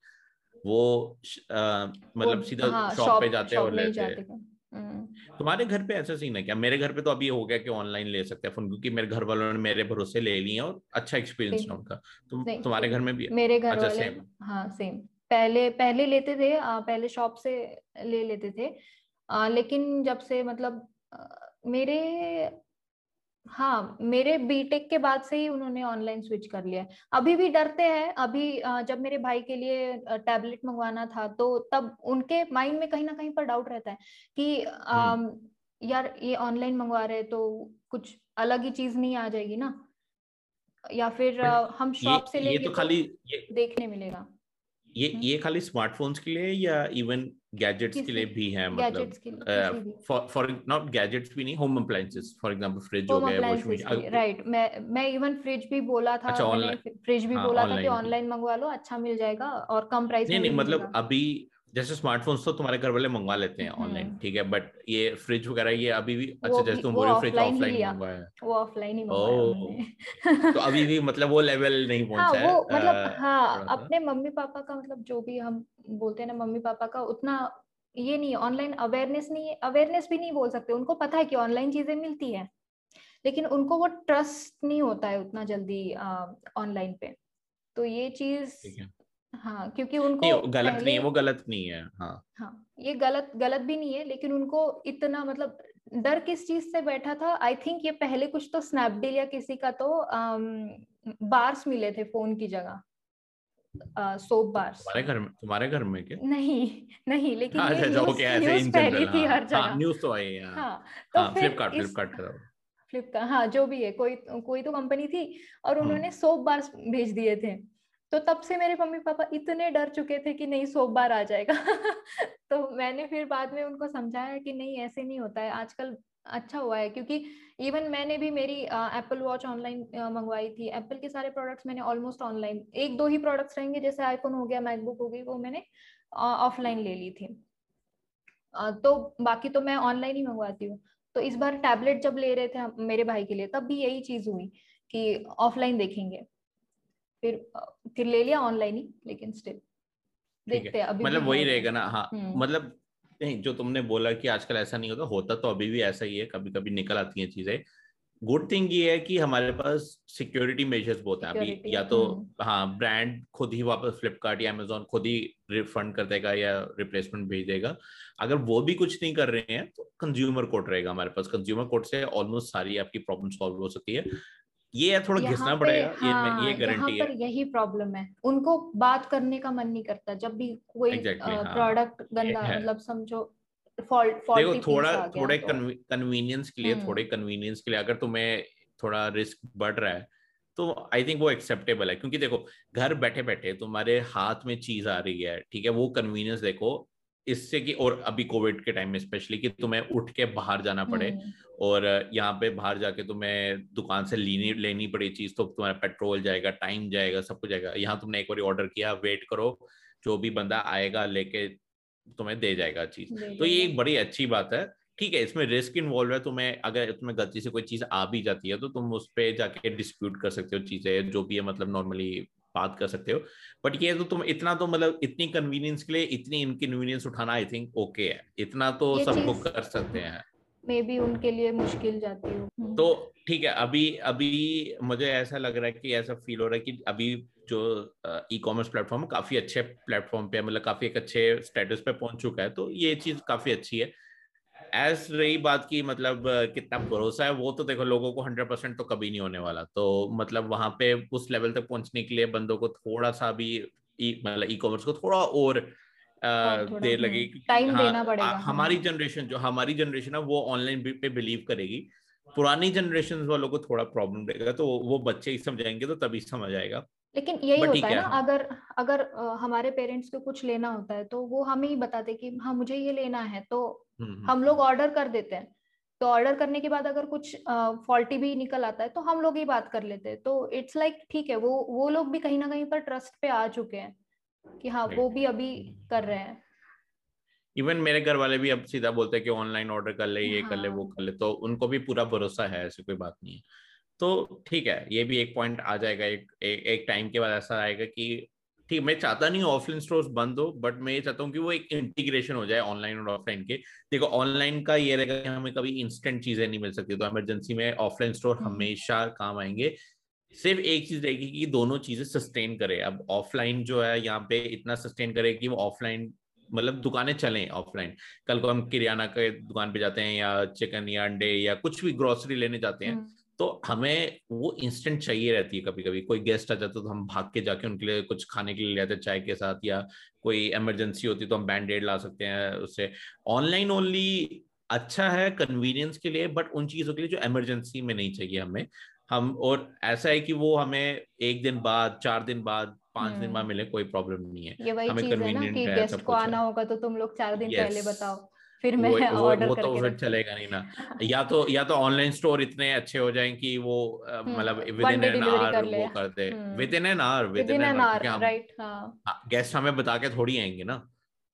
वो आ, मतलब सीधा हाँ, शॉप पे जाते और लेते। हम्म। तुम्हारे घर पे ऐसा सीन है क्या? मेरे घर पे तो अभी हो गया कि ऑनलाइन ले सकते हैं फ़ोन क्योंकि मेरे घर वालों ने मेरे भरोसे ले लिए और अच्छा एक्सपीरियंस है उनका। तुम तुम्हारे घर में भी मेरे घर अच्छा, वाले हाँ सेम पहले पहले लेते थे पहले शॉप से ले लेते थे। आ, लेकिन जब से मतलब आ, मेरे हाँ मेरे बीटेक के बाद से ही उन्होंने ऑनलाइन स्विच कर लिया अभी भी डरते हैं अभी जब मेरे भाई के लिए टैबलेट मंगवाना था तो तब उनके माइंड में कहीं ना कहीं पर डाउट रहता है कि आ, यार ये ऑनलाइन मंगवा रहे तो कुछ अलग ही चीज़ नहीं आ जाएगी ना? या फिर हम शॉप से लेंगे तो, तो खाली ये, देखने मिलेगा। ये हम्म। ये खाली स्मार्टफोन्स के लिए या इवन गैजेट्स के लिए भी है मतलब फॉर नॉट गैजेट्स भी नहीं। Home appliances for example fridge हो गया वॉशिंग मशीन राइट मैं मैं इवन फ्रिज भी बोला था अच्छा ऑनलाइन फ्रिज भी हाँ, बोला था कि ऑनलाइन मंगवा लो अच्छा मिल जाएगा और कम प्राइस में नहीं नहीं मतलब अभी जैसे स्मार्टफोन्स तो तुम्हारे घर वाले मंगवा लेते हैं ऑनलाइन हम्म। ठीक है? बट ये फ्रिज वगैरह ये अभी भी अच्छा जैसे तुम बोल रहे हो फ्रिज ऑफलाइन मंगवाया वो ऑफलाइन ही मंगवाया तो अभी भी मतलब वो लेवल नहीं हाँ, पहुँचा है वो मतलब हाँ अपने मम्मी पापा का मतलब जो भी हम बोलते हैं ना मम्मी पापा का उतना ये नहीं ऑनलाइन अवेयरनेस नहीं अवेयरनेस भी नहीं बोल सकते। उनको पता है कि ऑनलाइन चीज़ें मिलती है लेकिन उनको वो ट्रस्ट नहीं होता है उतना जल्दी ऑनलाइन पे। तो ये चीज़ हाँ क्योंकि उनको नहीं, गलत नहीं है वो गलत नहीं है हाँ। हाँ ये गलत गलत भी नहीं है लेकिन उनको इतना मतलब डर किस चीज़ से बैठा था? आई थिंक ये पहले कुछ तो स्नैपडील या किसी का तो आम, बार्स मिले थे फ़ोन की जगह। सोप बार्स तुम्हारे घर में तुम्हारे घर में क्या? नहीं नहीं लेकिन हाँ, ये न्यूज़, पहली थी हर जगह। हाँ, न्यूज़ तो आई है तो फ्लिपकार्ट फ्लिपकार्ट फ्लिपकार्ट हाँ जो भी है कोई कोई तो कंपनी थी और हम्म। उन्होंने सोप बार्स भेज दिए थे। तो तब से मेरे मम्मी पापा इतने डर चुके थे कि नहीं, सोप बार आ जाएगा। *laughs* तो मैंने फिर बाद में उनको समझाया कि नहीं, ऐसे नहीं होता है। आजकल अच्छा हुआ है क्योंकि इवन मैंने भी मेरी एप्पल वॉच ऑनलाइन मंगवाई थी। एप्पल के सारे प्रोडक्ट्स मैंने ऑलमोस्ट ऑनलाइन एक दो ही प्रोडक्ट्स रहेंगे, जैसे आईफोन हो गया मैकबुक हो गई, वो मैंने ऑफलाइन ले ली थी। तो बाकी तो मैं ऑनलाइन ही मंगवाती हूँ। तो इस बार टैबलेट जब ले रहे थे मेरे भाई के लिए, तब भी यही चीज़ हुई कि ऑफलाइन देखेंगे। फिर फिर ले लिया ऑनलाइन ही लेकिन स्टिल देखते हैं अभी मतलब वही रहेगा ना हाँ हम्म। मतलब नहीं जो तुमने बोला कि आजकल ऐसा नहीं होता होता तो अभी भी ऐसा ही है कभी कभी निकल आती हैं चीज़ें। गुड थिंग ये है कि हमारे पास सिक्योरिटी मेजर्स बहुत है। अभी या तो हम्म। हाँ ब्रांड खुद ही वापस फ्लिपकार्ट या अमेजोन खुद ही रिफंड कर देगा या रिप्लेसमेंट भेज देगा। अगर वो भी कुछ नहीं कर रहे हैं तो कंज्यूमर कोर्ट रहेगा हमारे पास। कंज्यूमर कोर्ट से ऑलमोस्ट सारी आपकी प्रॉब्लम सॉल्व हो सकती है। ये है थोड़ा घिसना पड़ेगा हाँ, ये गारंटी है। यही प्रॉब्लम है। उनको बात करने का मन नहीं करता जब भी कोई प्रोडक्ट हाँ, गंदा मतलब समझो फॉल्ट देखो थोड़ा थोड़े कन्वीनियंस के लिए थोड़े कन्वीनियंस के लिए अगर तुम्हें थोड़ा रिस्क बढ़ रहा है तो आई थिंक वो एक्सेप्टेबल है। क्योंकि देखो घर बैठे बैठे तुम्हारे हाथ में चीज़ आ रही है ठीक है? वो कन्वीनियंस देखो इससे कि और अभी कोविड के टाइम में स्पेशली कि तुम्हें उठ के बाहर जाना पड़े हम्म। और यहाँ पे बाहर जाके तुम्हें दुकान से लेनी लेनी पड़ी चीज़ तो तुम्हारा पेट्रोल जाएगा टाइम जाएगा सब कुछ जाएगा। यहाँ तुमने एक बार ऑर्डर किया वेट करो जो भी बंदा आएगा लेके तुम्हें दे जाएगा चीज़। तो ये एक बड़ी अच्छी बात है। ठीक है इसमें रिस्क इन्वॉल्व है तुम्हें अगर तुम्हें गलती से कोई चीज़ आ भी जाती है तो तुम उस पर जाके डिस्प्यूट कर सकते हो चीज़ें जो भी है मतलब नॉर्मली बात कर सकते हो। बट ये तो तुम इतना तो मतलब इतनी कन्वीनियंस के लिए इतनी इनकन्वीनियंस उठाना आई थिंक ओके है। इतना तो सबको कर सकते हैं। मे बी उनके लिए मुश्किल जाती हो। हम्म। तो ठीक है अभी अभी मुझे ऐसा लग रहा है कि ऐसा फील हो रहा है कि अभी जो ई कॉमर्स प्लेटफॉर्म काफ़ी अच्छे प्लेटफॉर्म पे है मतलब काफ़ी एक अच्छे स्टेटस पे पहुँच चुका है तो ये चीज़ काफ़ी अच्छी है। एज रही बात की मतलब कितना भरोसा है वो तो देखो लोगों को हंड्रेड परसेंट तो कभी नहीं होने वाला। तो मतलब वहाँ पे उस लेवल तक पहुँचने के लिए बंदों को थोड़ा सा भी मतलब ई कॉमर्स को थोड़ा और देर लगेगी टाइम हाँ, देना पड़ेगा हमारी जनरेशन जो हमारी जनरेशन है वो ऑनलाइन पे बिलीव करेगी। पुरानी जनरेशन वालों को थोड़ा प्रॉब्लम रहेगा तो वो बच्चे ही समझाएँगे तो तभी समझ आएगा। लेकिन यही होता है ना अगर अगर हमारे पेरेंट्स को कुछ लेना होता है तो वो हमें ही बताते कि हाँ मुझे ये लेना है तो हम्म, हम्म, हम लोग ऑर्डर हम्म। कर देते हैं तो ऑर्डर करने के बाद अगर कुछ फॉल्टी भी निकल आता है तो हम लोग ही बात कर लेते हैं तो इट्स लाइक ठीक है वो वो लोग भी कहीं ना कहीं पर ट्रस्ट पे आ चुके हैं कि हाँ वो भी अभी कर रहे हैं इवन मेरे घर वाले भी अब सीधा बोलते हैं कि ऑनलाइन ऑर्डर कर ले ये हाँ. कर ले वो कर ले तो उनको भी पूरा भरोसा है ऐसी कोई बात नहीं है तो ठीक है ये भी एक पॉइंट आ जाएगा एक एक टाइम के बाद ऐसा आएगा कि ठीक मैं चाहता नहीं ऑफलाइन स्टोर्स बंद हो बट मैं ये चाहता हूँ कि वो एक इंटीग्रेशन हो जाए ऑनलाइन और ऑफलाइन के देखो ऑनलाइन का ये रहेगा कि हमें कभी इंस्टेंट चीज़ें नहीं मिल सकती तो इमरजेंसी में ऑफलाइन स्टोर हम्म। हमेशा काम आएँगे सिर्फ़ एक चीज़ रहेगी कि दोनों चीज़ें सस्टेन करे अब ऑफलाइन जो है यहाँ पे इतना सस्टेन करे कि वो ऑफलाइन मतलब दुकानें चलें ऑफलाइन कल को हम किरियाना के दुकान पे जाते हैं या चिकन या अंडे या कुछ भी ग्रोसरी लेने जाते हैं हम्म। तो हमें वो इंस्टेंट चाहिए रहती है कभी कभी कोई गेस्ट आ जाता तो हम भाग के जाके उनके लिए कुछ खाने के लिए ले आते चाय के साथ या कोई इमरजेंसी होती तो हम बैंड एड ला सकते हैं उससे। ऑनलाइन ओनली अच्छा है कन्वीनियंस के लिए बट उन चीज़ों के लिए जो इमरजेंसी में नहीं चाहिए हमें। हम और ऐसा है कि वो हमें एक दिन बाद चार दिन बाद पाँच दिन बाद हम्म। मिले कोई प्रॉब्लम नहीं है। ये वही हमें चीज़ है ना कि गेस्ट को आना होगा तो तुम लोग चार दिन yes. पहले बताओ। फिर मैं ऑर्डर वो, वो तो फिर चलेगा नहीं ना। *laughs* या तो या तो ऑनलाइन स्टोर इतने अच्छे हो जाएँ कि वो हम्म, मतलब विद इन एन आवर वो कर दे। Within an hour within an hour right हाँ। गेस्ट हमें बता के थोड़ी आएँगे ना।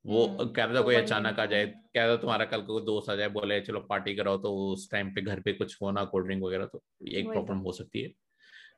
वो हम्म, कह रहा था तो कोई अचानक आ जाए कह रहा तुम्हारा कल को दोस्त आ जाए बोले चलो पार्टी कराओ। तो उस टाइम पे घर पे कुछ होना कोल्ड ड्रिंक वगैरह तो एक प्रॉब्लम तो। हो सकती है।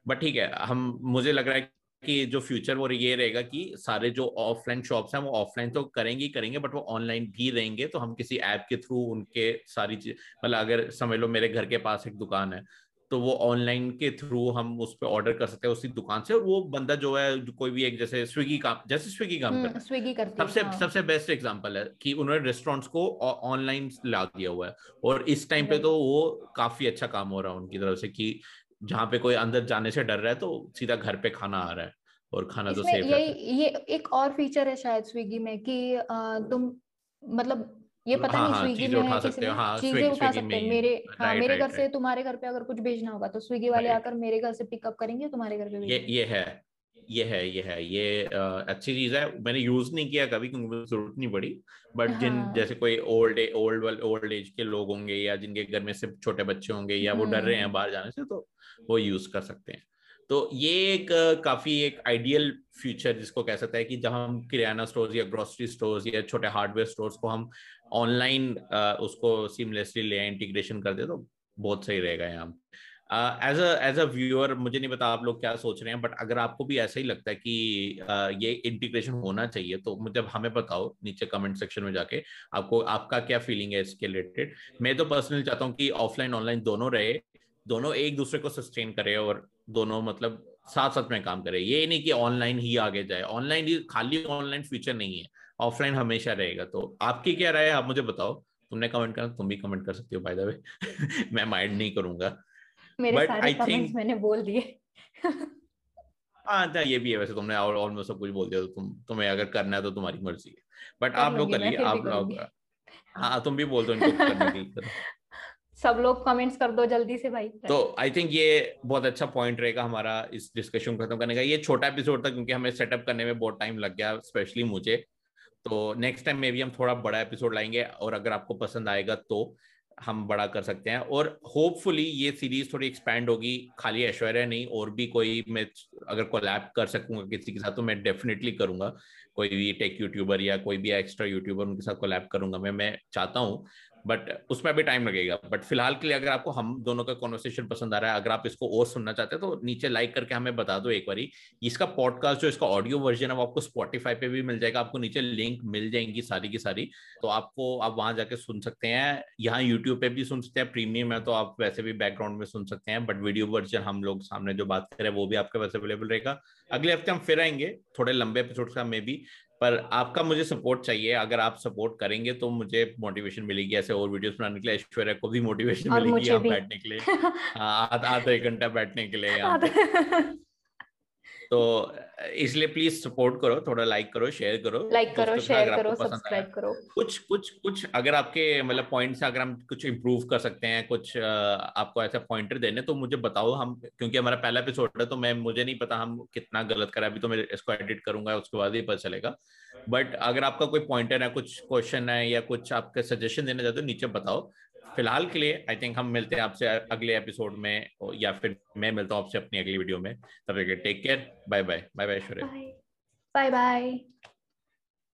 बट ठीक है हम मुझे लग रहा है कि जो फ्यूचर वो ये रहेगा कि सारे जो ऑफलाइन शॉप्स हैं वो ऑफलाइन तो करेंगे ही करेंगे बट वो ऑनलाइन भी रहेंगे तो हम किसी ऐप के थ्रू उनके सारी चीज़ मतलब अगर समझ लो मेरे घर के पास एक दुकान है तो वो ऑनलाइन के थ्रू हम उस पर ऑर्डर कर सकते हैं उसी दुकान से और वो बंदा जो है जो कोई भी एक जैसे स्विगी काम जैसे स्विगी काम करता स्विगी करती सबसे हाँ. सबसे बेस्ट एग्जांपल है कि उन्होंने रेस्टोरेंट्स को ऑनलाइन ला दिया हुआ है और इस टाइम पे तो वो काफ़ी अच्छा काम हो रहा है उनकी तरफ़ से कि जहाँ पे कोई अंदर जाने से डर रहा है तो सीधा घर पे खाना आ रहा है और खाना तो सेफ़ ये ये एक और फीचर है शायद स्विगी में कि तुम मतलब ये पता हाँ, नहीं हाँ, स्विगी में है किसी हाँ, चीज़ें उठा सकते हैं। मेरे हाँ, मेरे घर से तुम्हारे घर पे अगर कुछ भेजना होगा तो स्विगी वाले आकर मेरे घर से पिकअप करेंगे तुम्हारे घर पे ये ये है ये है ये है। ये अच्छी चीज़ है। मैंने यूज़ नहीं किया कभी क्योंकि मुझे ज़रूरत नहीं पड़ी। बट हाँ. जिन जैसे कोई ओल्ड ओल्ड ओल्ड एज के लोग होंगे या जिनके घर में सिर्फ़ छोटे बच्चे होंगे या वो डर रहे हैं हम्म। बाहर जाने से तो वो यूज़ कर सकते हैं। तो ये एक काफ़ी एक आइडियल फ्यूचर जिसको कह सकते हैं कि जहाँ हम किराना स्टोर्स या ग्रोसरी स्टोर्स या छोटे हार्डवेयर स्टोर्स को हम ऑनलाइन उसको सीमलेसली ले इंटीग्रेशन कर दे तो बहुत सही रहेगा यहाँ। एज एज अ व्यूअर मुझे नहीं पता आप लोग क्या सोच रहे हैं बट अगर आपको भी ऐसा ही लगता है कि uh, ये इंटीग्रेशन होना चाहिए तो मुझे हमें बताओ नीचे कमेंट सेक्शन में जाके आपको आपका क्या फीलिंग है इसके रिलेटेड मैं तो पर्सनली चाहता हूँ कि ऑफलाइन ऑनलाइन दोनों रहे दोनों एक दूसरे को सस्टेन करे और दोनों मतलब साथ साथ में काम करे। ये नहीं कि ऑनलाइन ही आगे जाए। ऑनलाइन ही खाली ऑनलाइन फ्यूचर नहीं है। ऑफलाइन हमेशा रहेगा। तो आपकी क्या राय है? आप मुझे बताओ। तुमने कमेंट करना तुम भी कमेंट कर सकती हो बाय द वे मैं माइंड नहीं करूँगा। मेरे But सारे कमेंट्स मैंने बोल दिए। हाँ तो ये भी है वैसे। तुमने ऑलमोस्ट सब कुछ बोल दिया। तो तुम तुम्हें अगर करना है तो तुम्हारी मर्ज़ी है। बट आप लोग करिए। आप लोग हाँ तुम भी बोल दो इनको करने के *laughs* सब लोग कमेंट्स कर दो जल्दी से भाई। तो आई थिंक ये बहुत अच्छा पॉइंट रहेगा हमारा इस डिस्कशन खत्म करने का। ये छोटा एपिसोड था क्योंकि हमें सेटअप करने में बहुत टाइम लग गया स्पेशली मुझे। तो नेक्स्ट टाइम में भी हम थोड़ा बड़ा एपिसोड लाएँगे और अगर आपको पसंद आएगा तो हम बड़ा कर सकते हैं। और होपफुली ये सीरीज़ थोड़ी एक्सपैंड होगी। खाली ऐश्वर्या नहीं, और भी कोई मैं अगर कोलैब कर सकूँगा किसी के साथ तो मैं डेफिनेटली करूँगा। कोई भी टेक यूट्यूबर या कोई भी एक्स्ट्रा यूट्यूबर उनके साथ कोलैब करूँगा मैं। मैं चाहता हूँ बट उसमें भी टाइम लगेगा। बट फ़िलहाल के लिए अगर आपको हम दोनों का कॉन्वर्सेशन पसंद आ रहा है, अगर आप इसको और सुनना चाहते हैं तो नीचे लाइक करके हमें बता दो एक बारी। इसका पॉडकास्ट जो इसका ऑडियो वर्जन है, वो आपको स्पॉटीफाई पे भी मिल जाएगा। आपको नीचे लिंक मिल जाएँगी सारी की सारी। तो आपको, आप वहाँ जाके सुन सकते हैं। यहाँ यूट्यूब पे भी सुन सकते हैं। प्रीमियम है तो आप वैसे भी बैकग्राउंड में सुन सकते हैं। बट वीडियो वर्जन हम लोग सामने जो बात करें वो भी आपके पास अवेलेबल रहेगा। अगले हफ़्ते हम फिर आएँगे। थोड़े लंबे एपिसोड का मे भी पर आपका मुझे सपोर्ट चाहिए। अगर आप सपोर्ट करेंगे तो मुझे मोटिवेशन मिलेगी। ऐसे और वीडियोस बनाने के लिए ऐश्वर्या को भी मोटिवेशन मिलेगी आप बैठने के लिए। आधा आधा एक घंटा बैठने के लिए *laughs* तो इसलिए प्लीज़ सपोर्ट करो थोड़ा लाइक करो शेयर करो। लाइक करो शेयर करो सब्सक्राइब करो। कुछ कुछ कुछ अगर आपके मतलब पॉइंट्स अगर हम कुछ इम्प्रूव कर सकते हैं कुछ आपको ऐसा पॉइंटर देने तो मुझे बताओ हम क्योंकि हमारा पहला एपिसोड है तो मैं मुझे नहीं पता हम कितना गलत करा अभी तो मैं इसको एडिट करूँगा उसके बाद ही पता चलेगा। बट अगर आपका कोई पॉइंटर है कुछ क्वेश्चन है या कुछ आपके सजेशन देना चाहते हो नीचे बताओ। फ़िलहाल के लिए आई थिंक हम मिलते हैं आपसे अगले एपिसोड में या फिर मैं मिलता हूँ आपसे अपनी अगली वीडियो में। तब तक take care bye bye bye bye bye bye